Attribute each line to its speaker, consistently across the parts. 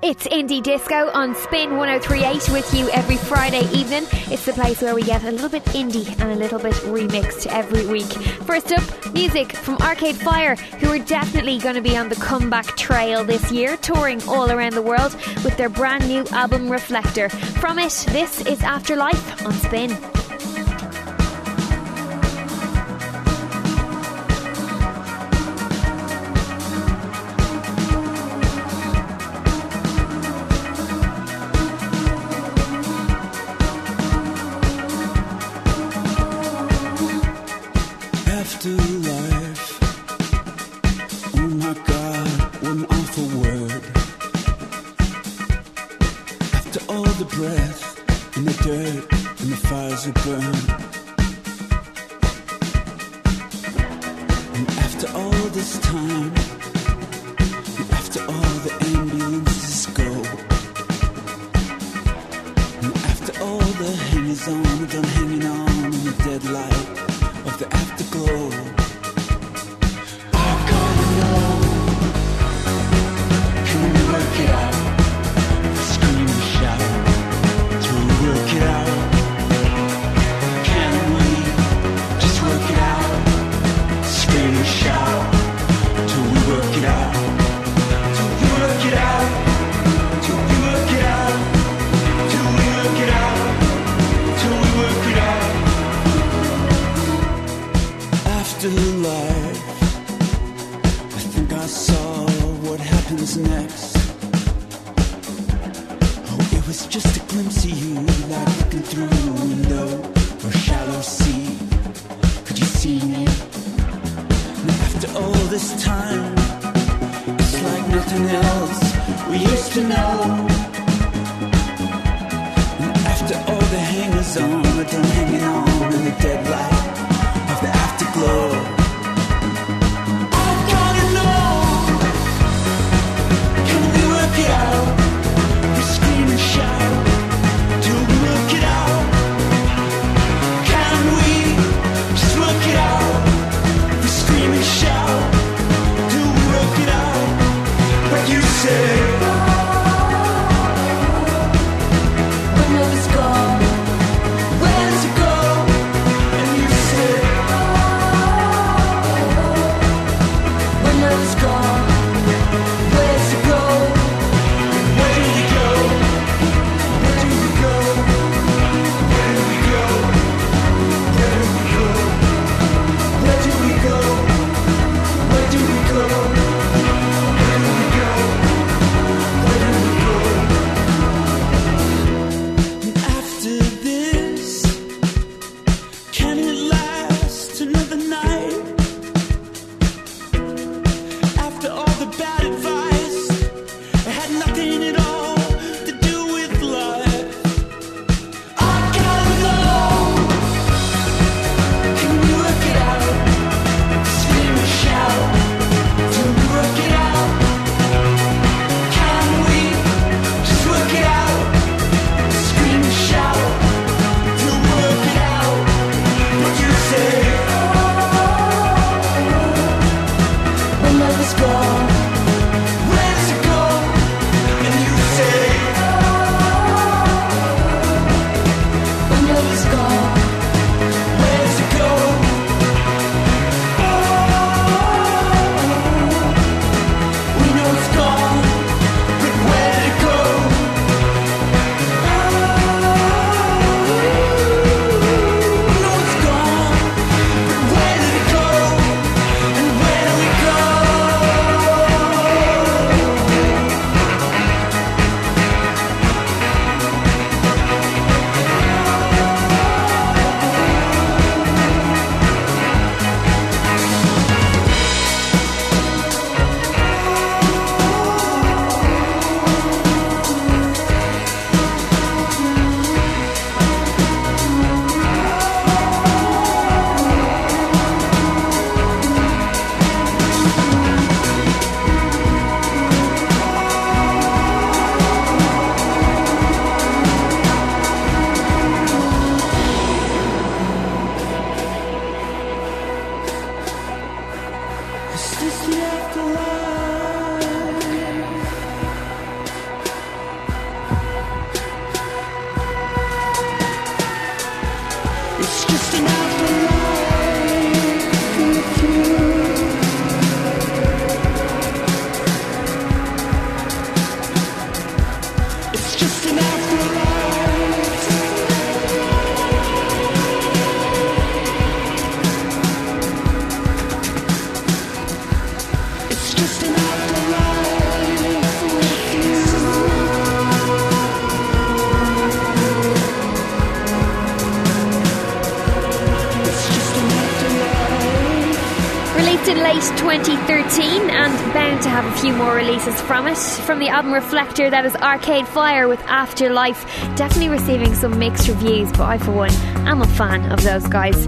Speaker 1: It's Indie Disco on Spin 1038 with you every Friday evening. It's the place where we get a little bit indie and a little bit remixed every week. First up, music from Arcade Fire, who are definitely going to be on the comeback trail this year, touring all around the world with their brand new album Reflector. From it, this is Afterlife on Spin. through a window or shallow sea? Could you see me? And after all this time, it's like nothing else we used to know.
Speaker 2: Late 2013 and bound to have a few more releases from it. From the album Reflector, that is Arcade Fire with Afterlife. Definitely receiving some mixed reviews, but I, for one, am a fan of those guys.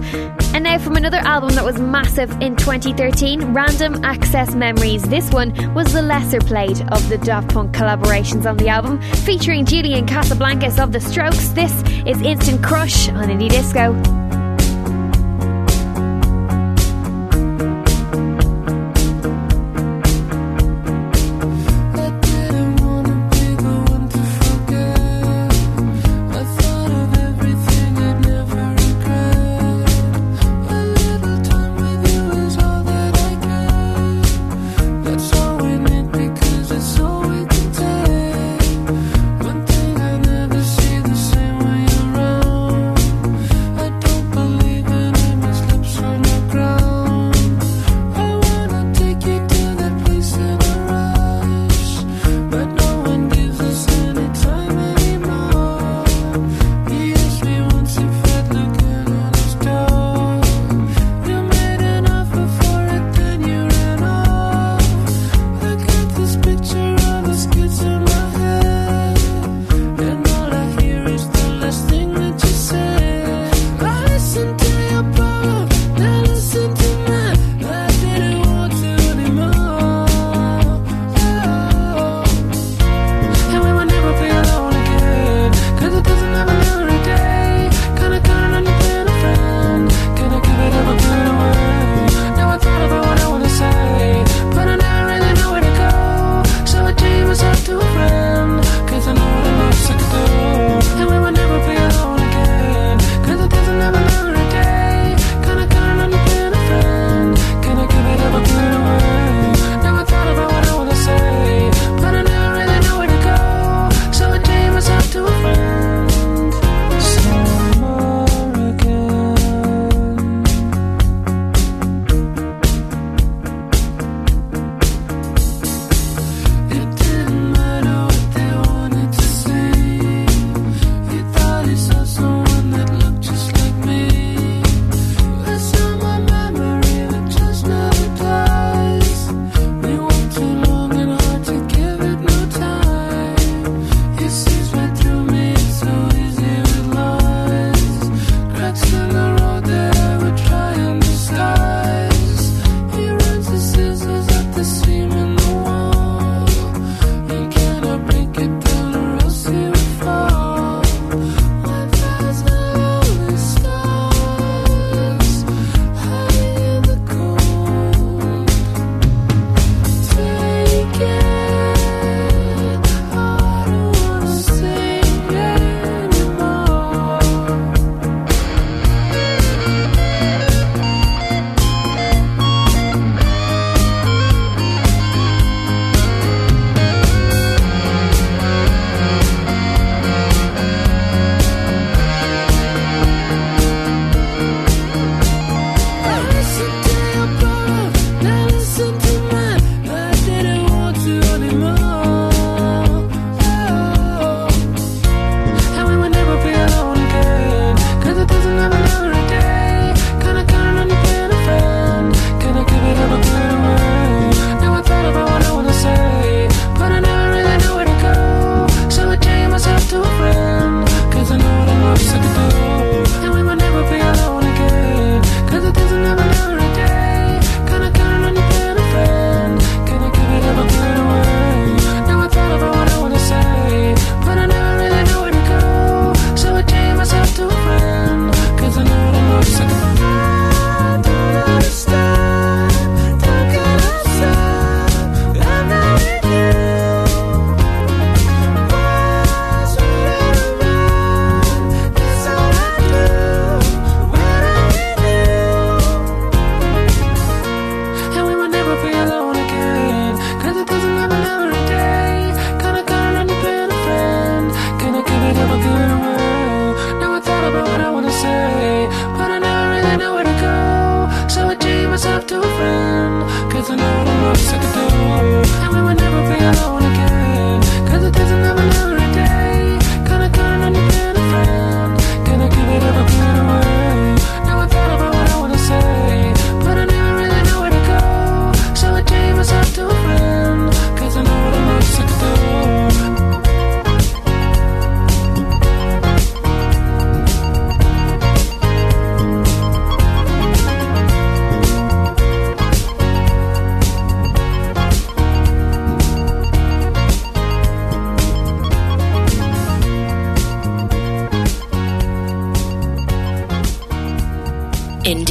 Speaker 2: And now from another album that was massive in 2013, Random Access Memories. This one was the lesser played of the Daft Punk collaborations on the album, featuring Julian Casablancas of The Strokes. This is Instant Crush on Indie Disco.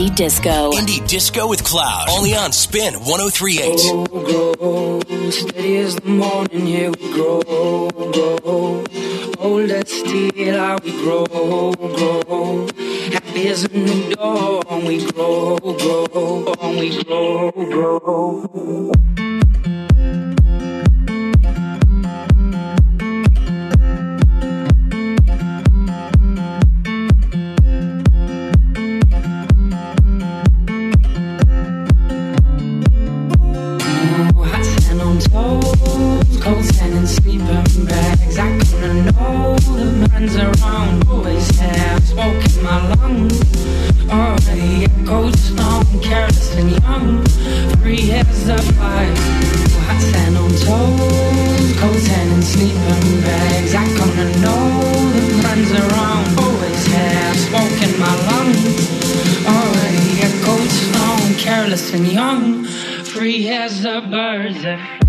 Speaker 3: Indie Disco.
Speaker 1: Indie Disco with Clowd. Only on Spin 1038.
Speaker 4: Grow, grow, steady as the morning, here we grow, grow. Hold us still, how we grow, grow. Happy as a new dawn, we grow, grow, we grow, grow.
Speaker 5: suburbs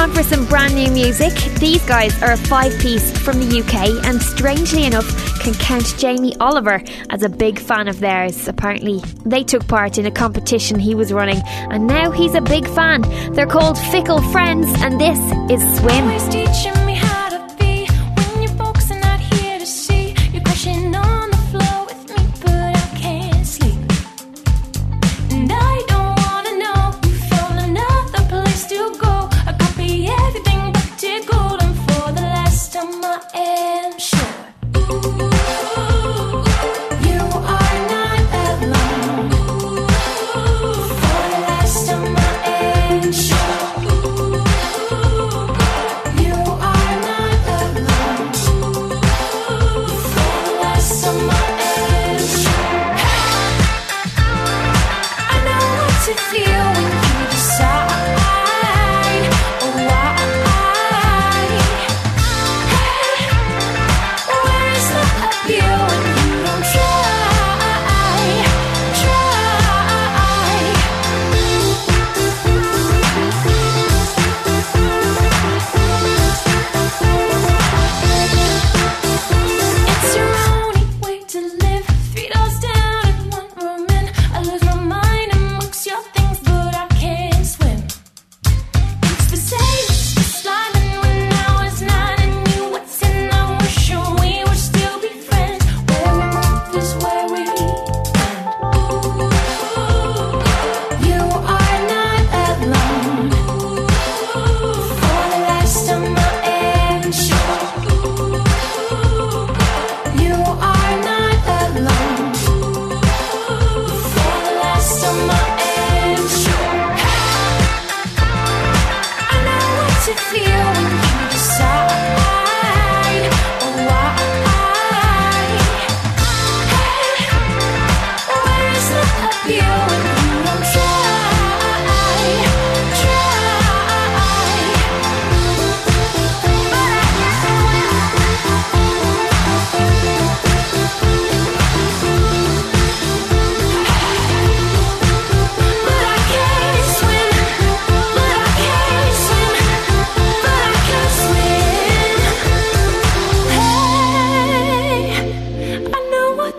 Speaker 5: time for some brand new music. These guys are a five piece from the UK, and strangely enough, can count Jamie Oliver as a big fan of theirs. Apparently, they took part in a competition he was running, and now he's a big fan. They're called Fickle Friends, and this is Swim.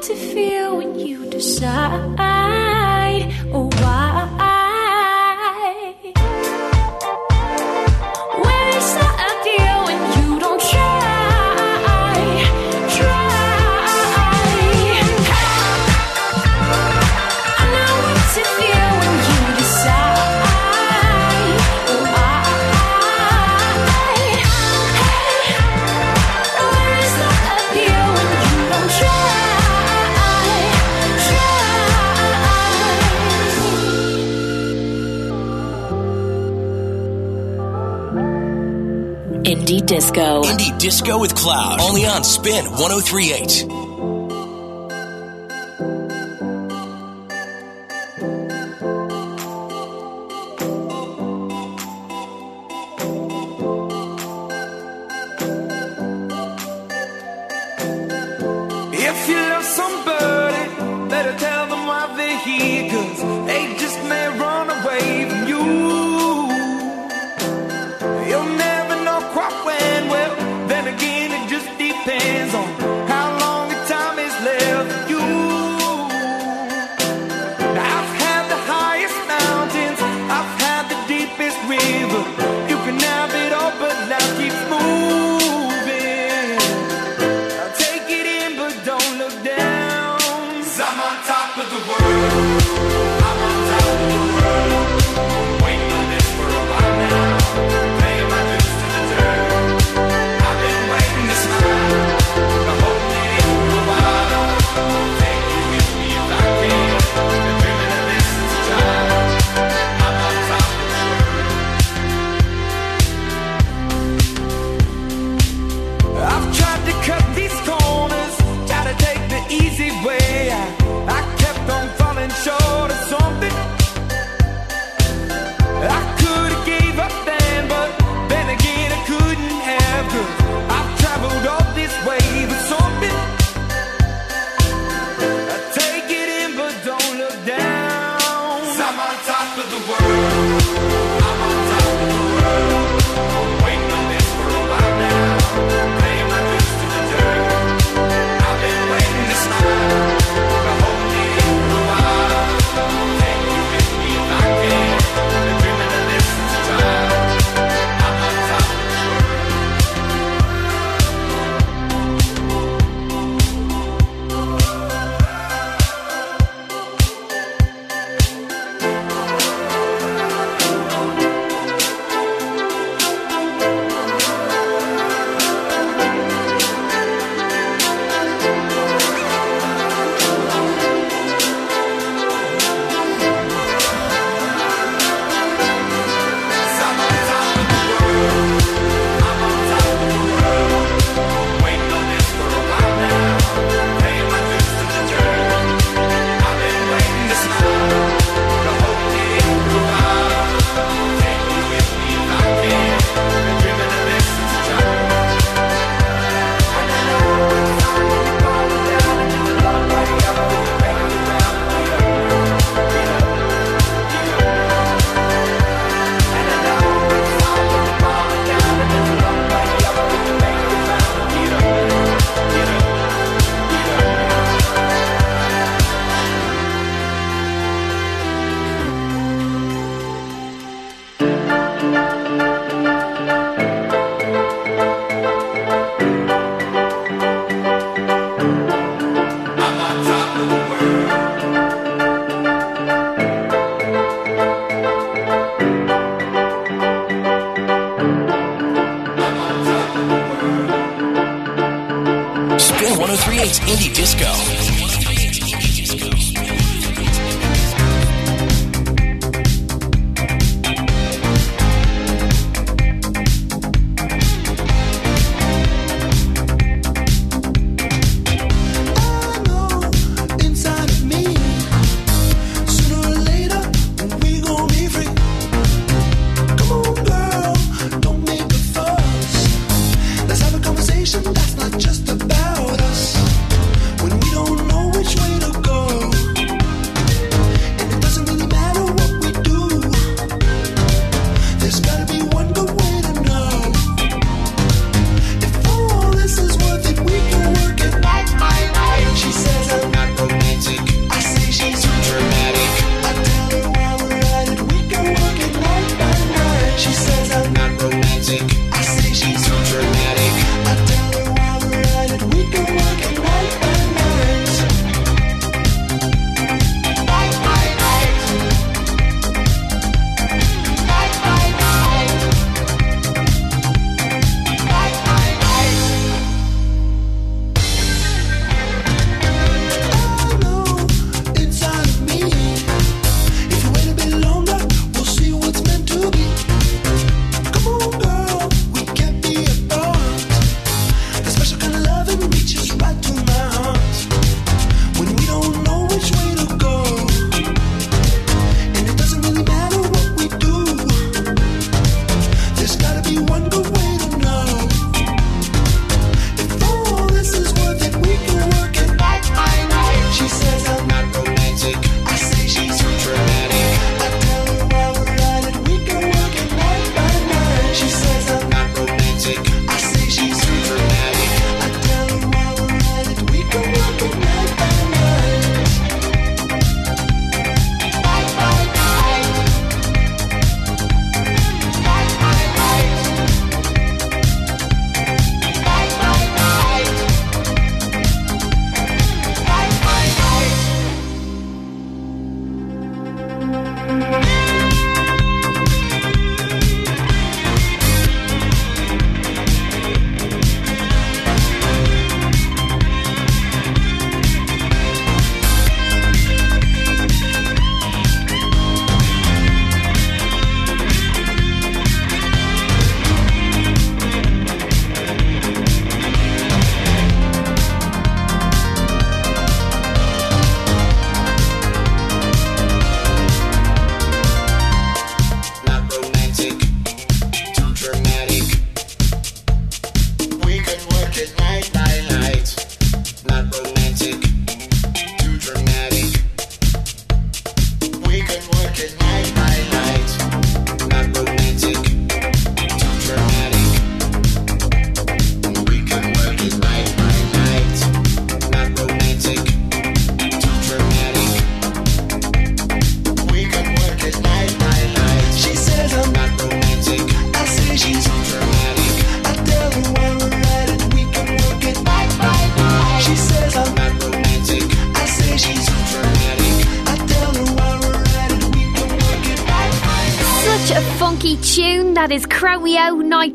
Speaker 5: to feel when you decide.
Speaker 6: Disco. Indie Disco with Clowd. Only on Spin 1038.
Speaker 1: 1038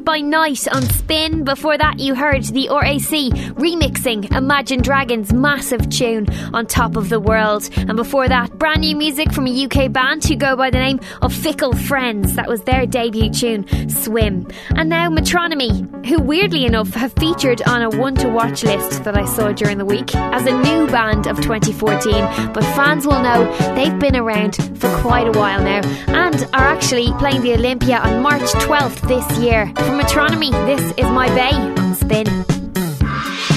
Speaker 2: by Night on Spin. Before that, you heard the RAC remixing Imagine Dragons' massive tune on Top of the World. And before that, brand new music from a UK band who go by the name of Fickle Friends. That was their debut tune, Swim. And now Metronomy, who weirdly enough have featured on a one to watch list that I saw during the week as a new band of 2014. But fans will know they've been around for quite a while now and are actually playing the Olympia on March 12th this year. From Metronomy, this is My Bay on Spin.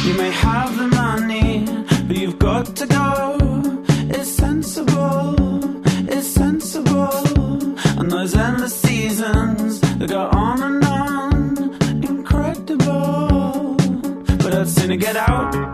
Speaker 7: You may have the money, but you've got to go. Get out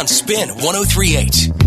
Speaker 6: on
Speaker 4: Spin 1038.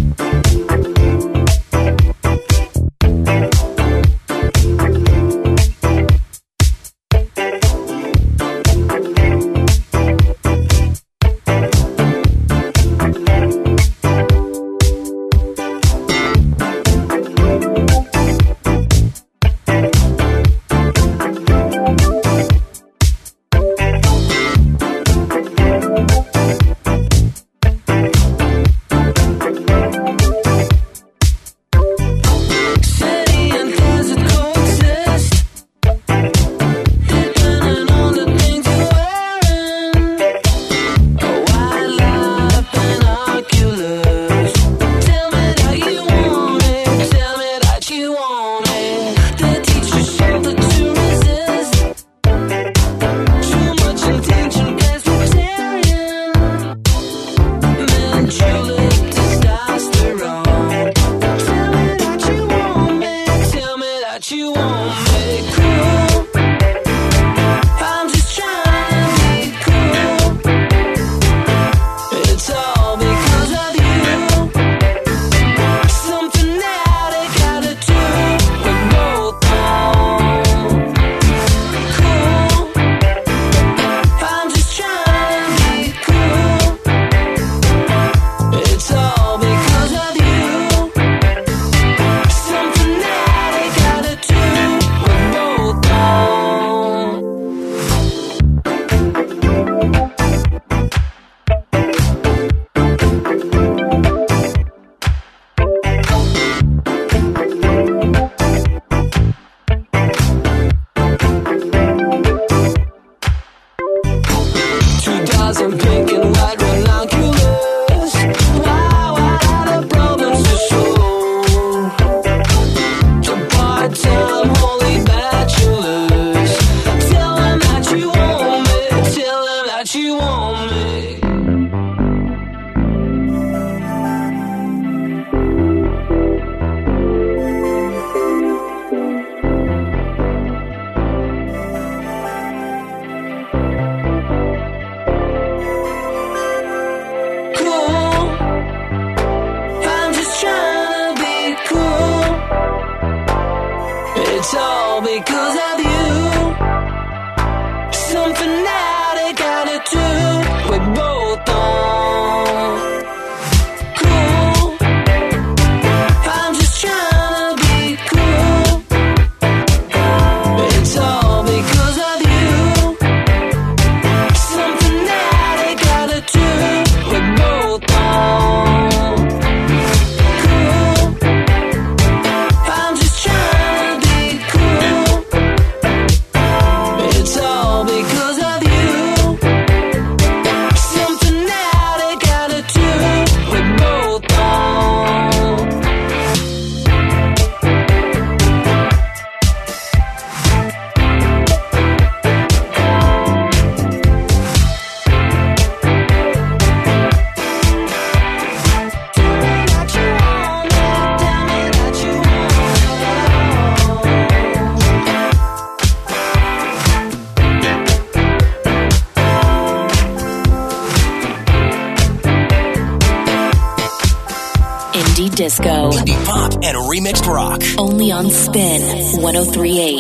Speaker 5: disco,
Speaker 1: indie pop, and remixed rock.
Speaker 5: Only on Spin 1038.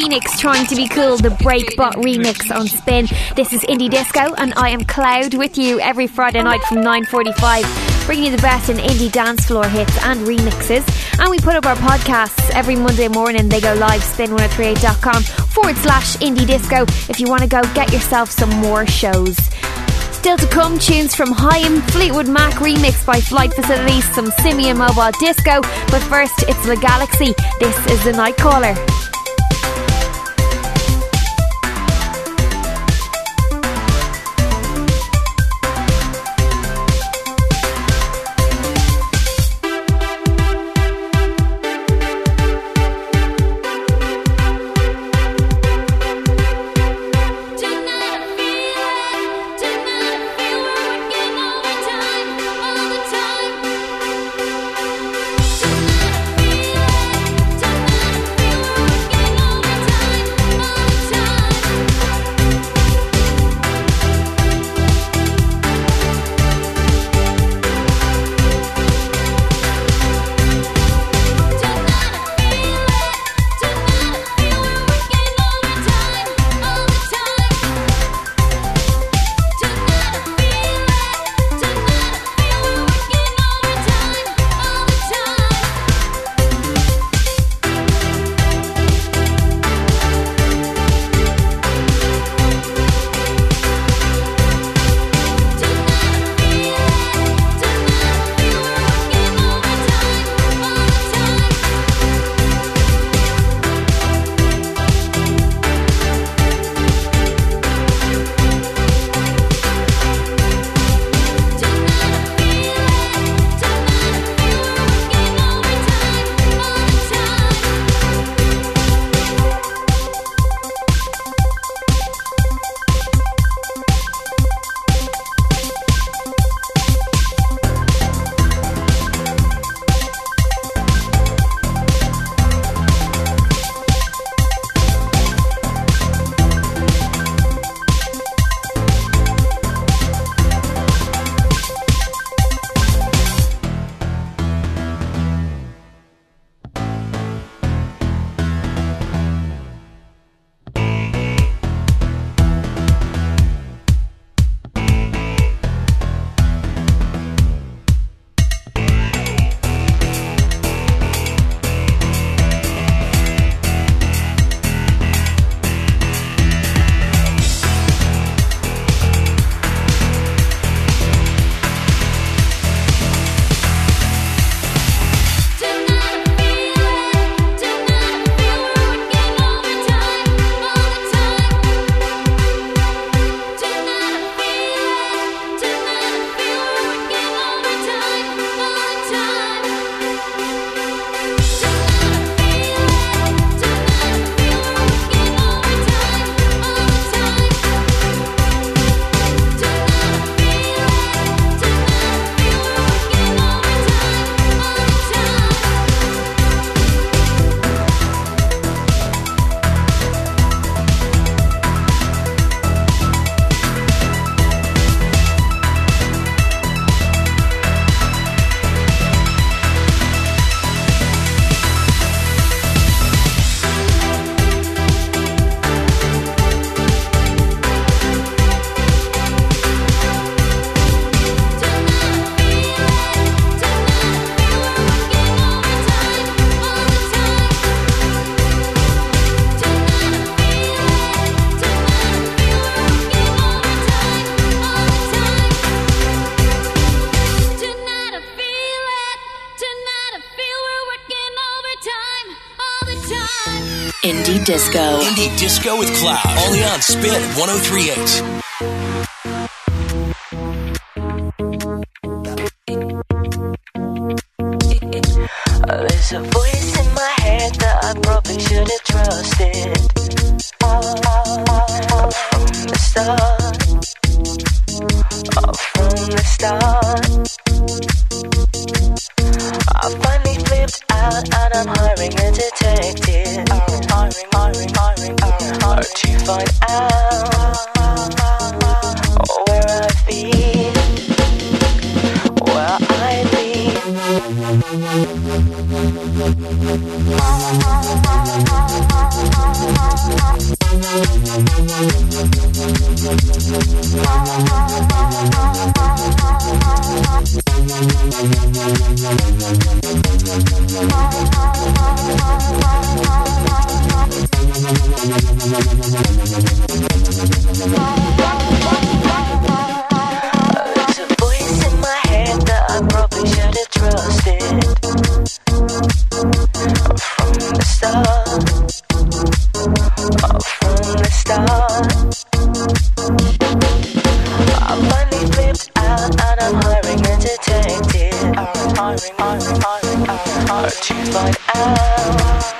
Speaker 2: Phoenix trying to be cool, the Breakbot remix on Spin. This is Indie Disco, and I am Clowd with you every Friday night from 9.45, bringing you the best in indie dance floor hits and remixes. And we put up our podcasts every Monday morning. They go live, spin1038.com forward slash indie disco. If you want to go get yourself some more shows. Still to come, tunes from Haim, Fleetwood Mac remix by Flight Facilities, some Simian Mobile Disco. But first, it's The Galaxy. This is The Night Caller.
Speaker 5: Disco
Speaker 1: with Clowd. Only on Spin 1038.
Speaker 8: to find out.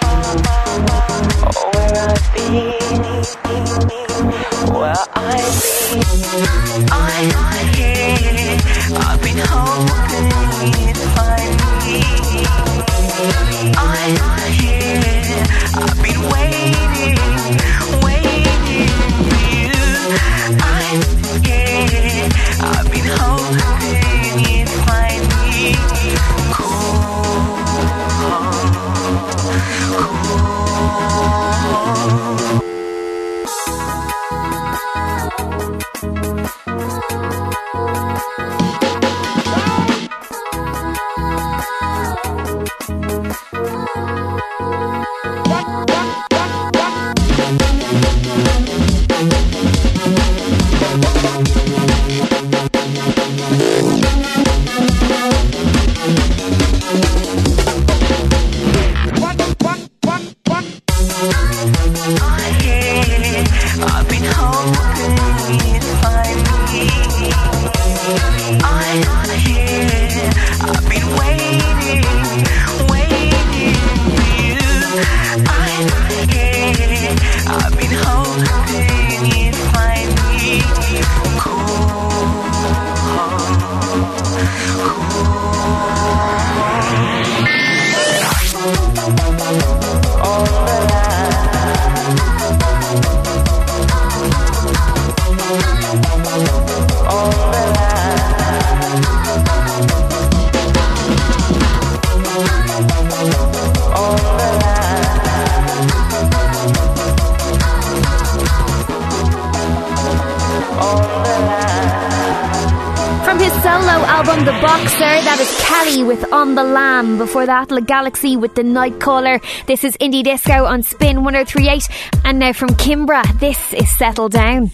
Speaker 2: With On the Lamb. Before that, La Galaxy with The Night Caller. This is Indie Disco on Spin 1038. And now from Kimbra, this is Settle Down.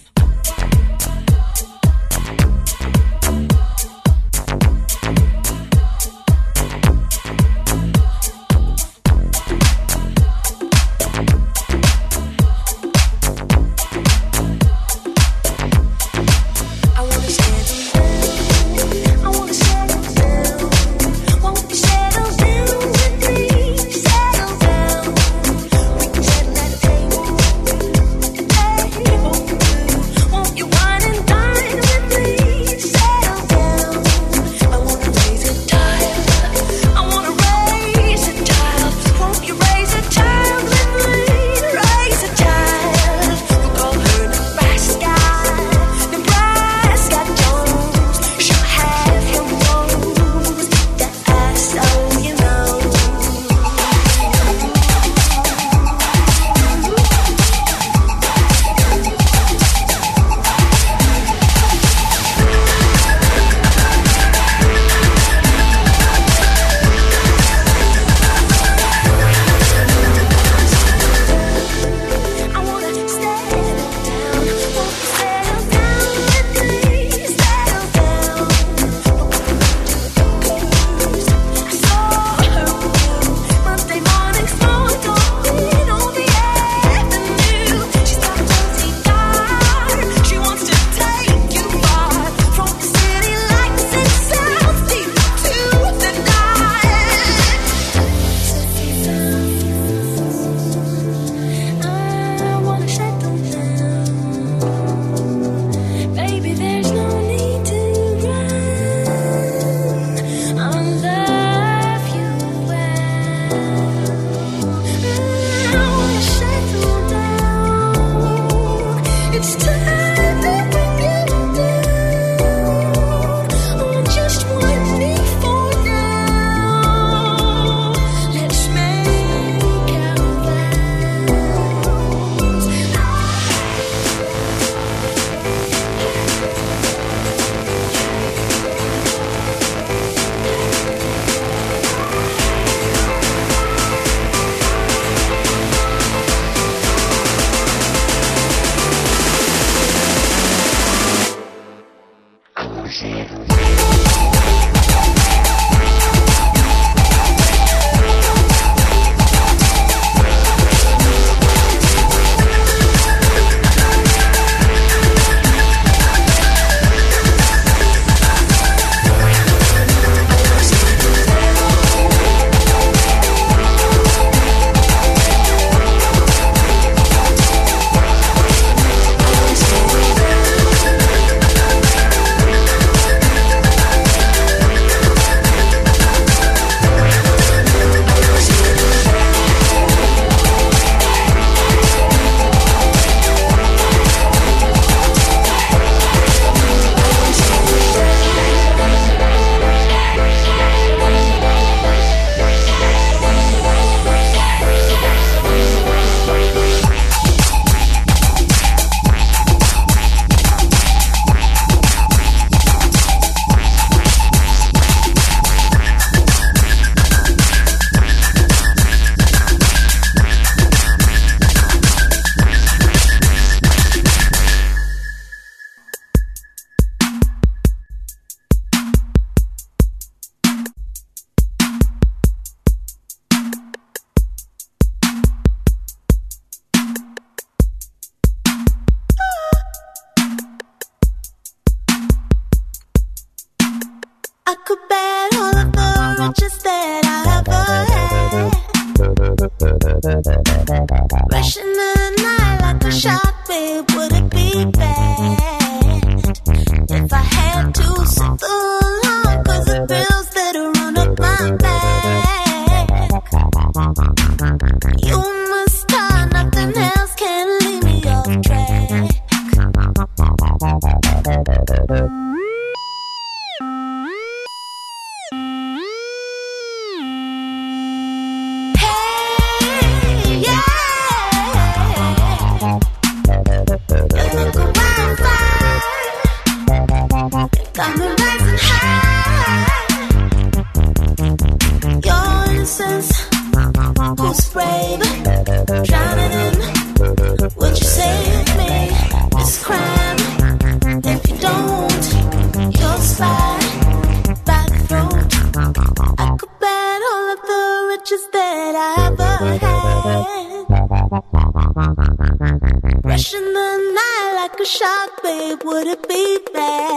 Speaker 5: Like babe, would it be bad?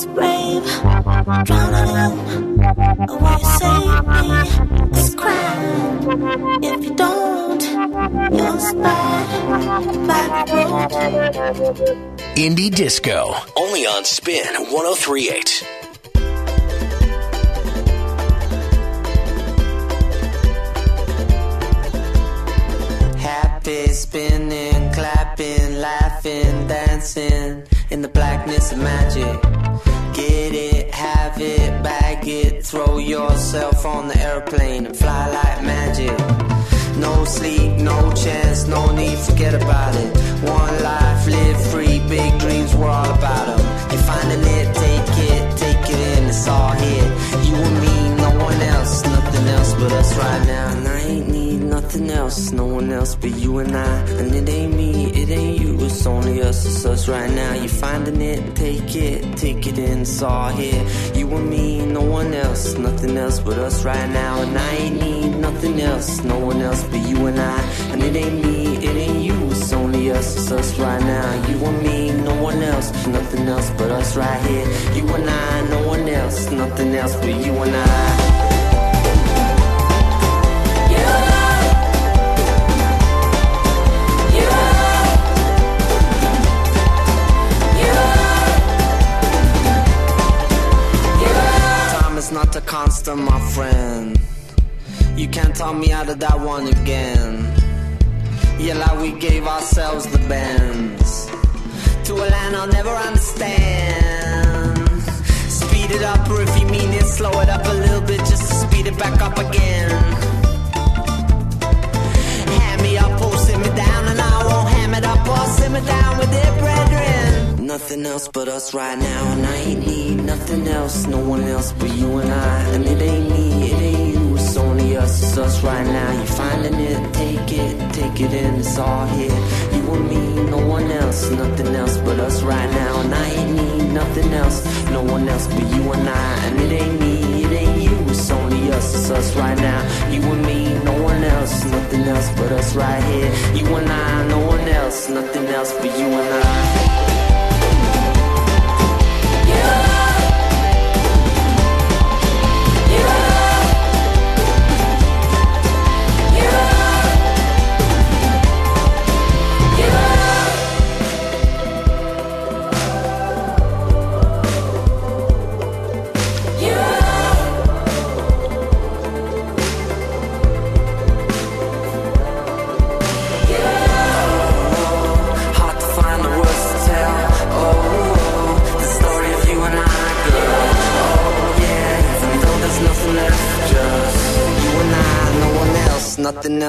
Speaker 5: Who's brave, drowning in oh, where you save me. It's crime. If you don't, you'll slide by the road.
Speaker 6: Indie Disco. Only on Spin 1038.
Speaker 9: Happy, spinning, clapping, laughing, dancing in the blackness of magic. Get it, have it, bag it, throw yourself on the airplane and fly like magic. No sleep, no chance, no need, forget about it. One life, live free, big dreams, we're all about them. You're finding it, take it, take it in, it's all here. You and me, no one else, nothing else but us right now. And I ain't need nothing else, no one else but you and I. And it ain't me, it ain't you, it's only us, it's us right now. You're finding it, take it, take it in, all here. You and me, no one else, nothing else but us right now. And I ain't need nothing else, no one else but you and I. And it ain't me, it ain't you, it's only us, it's us right now. You and me, no one else, nothing else but us right here. You and I, no one else, nothing else but you and I. a constant, my friend. You can't talk me out of that one again. Yeah, like we gave ourselves the bends to a land I'll never understand. Speed it up, or if you mean it, slow it up a little bit just to speed it back up again. Hand me up or sit me down, and I won't ham it up or simmer down with it. Nothing else but us right now, and I ain't need nothing else, no one else but you and I. And it ain't me, it ain't you, it's only us, it's us right now. You finding it, take it, take it in, it's all here. You and me, no one else, nothing else but us right now. And I ain't need nothing else, no one else but you and I. And it ain't me, it ain't you, it's only us, it's us right now. You and me, no one else, nothing else but us right here. You and I, no one else, nothing else but you and I.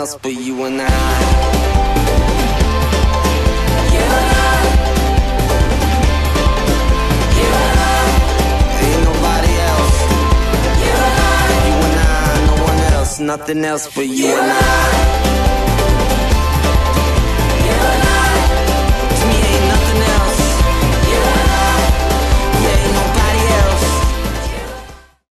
Speaker 9: else but you and I. Ain't nobody else. You and I, no one else, nothing else but you and I.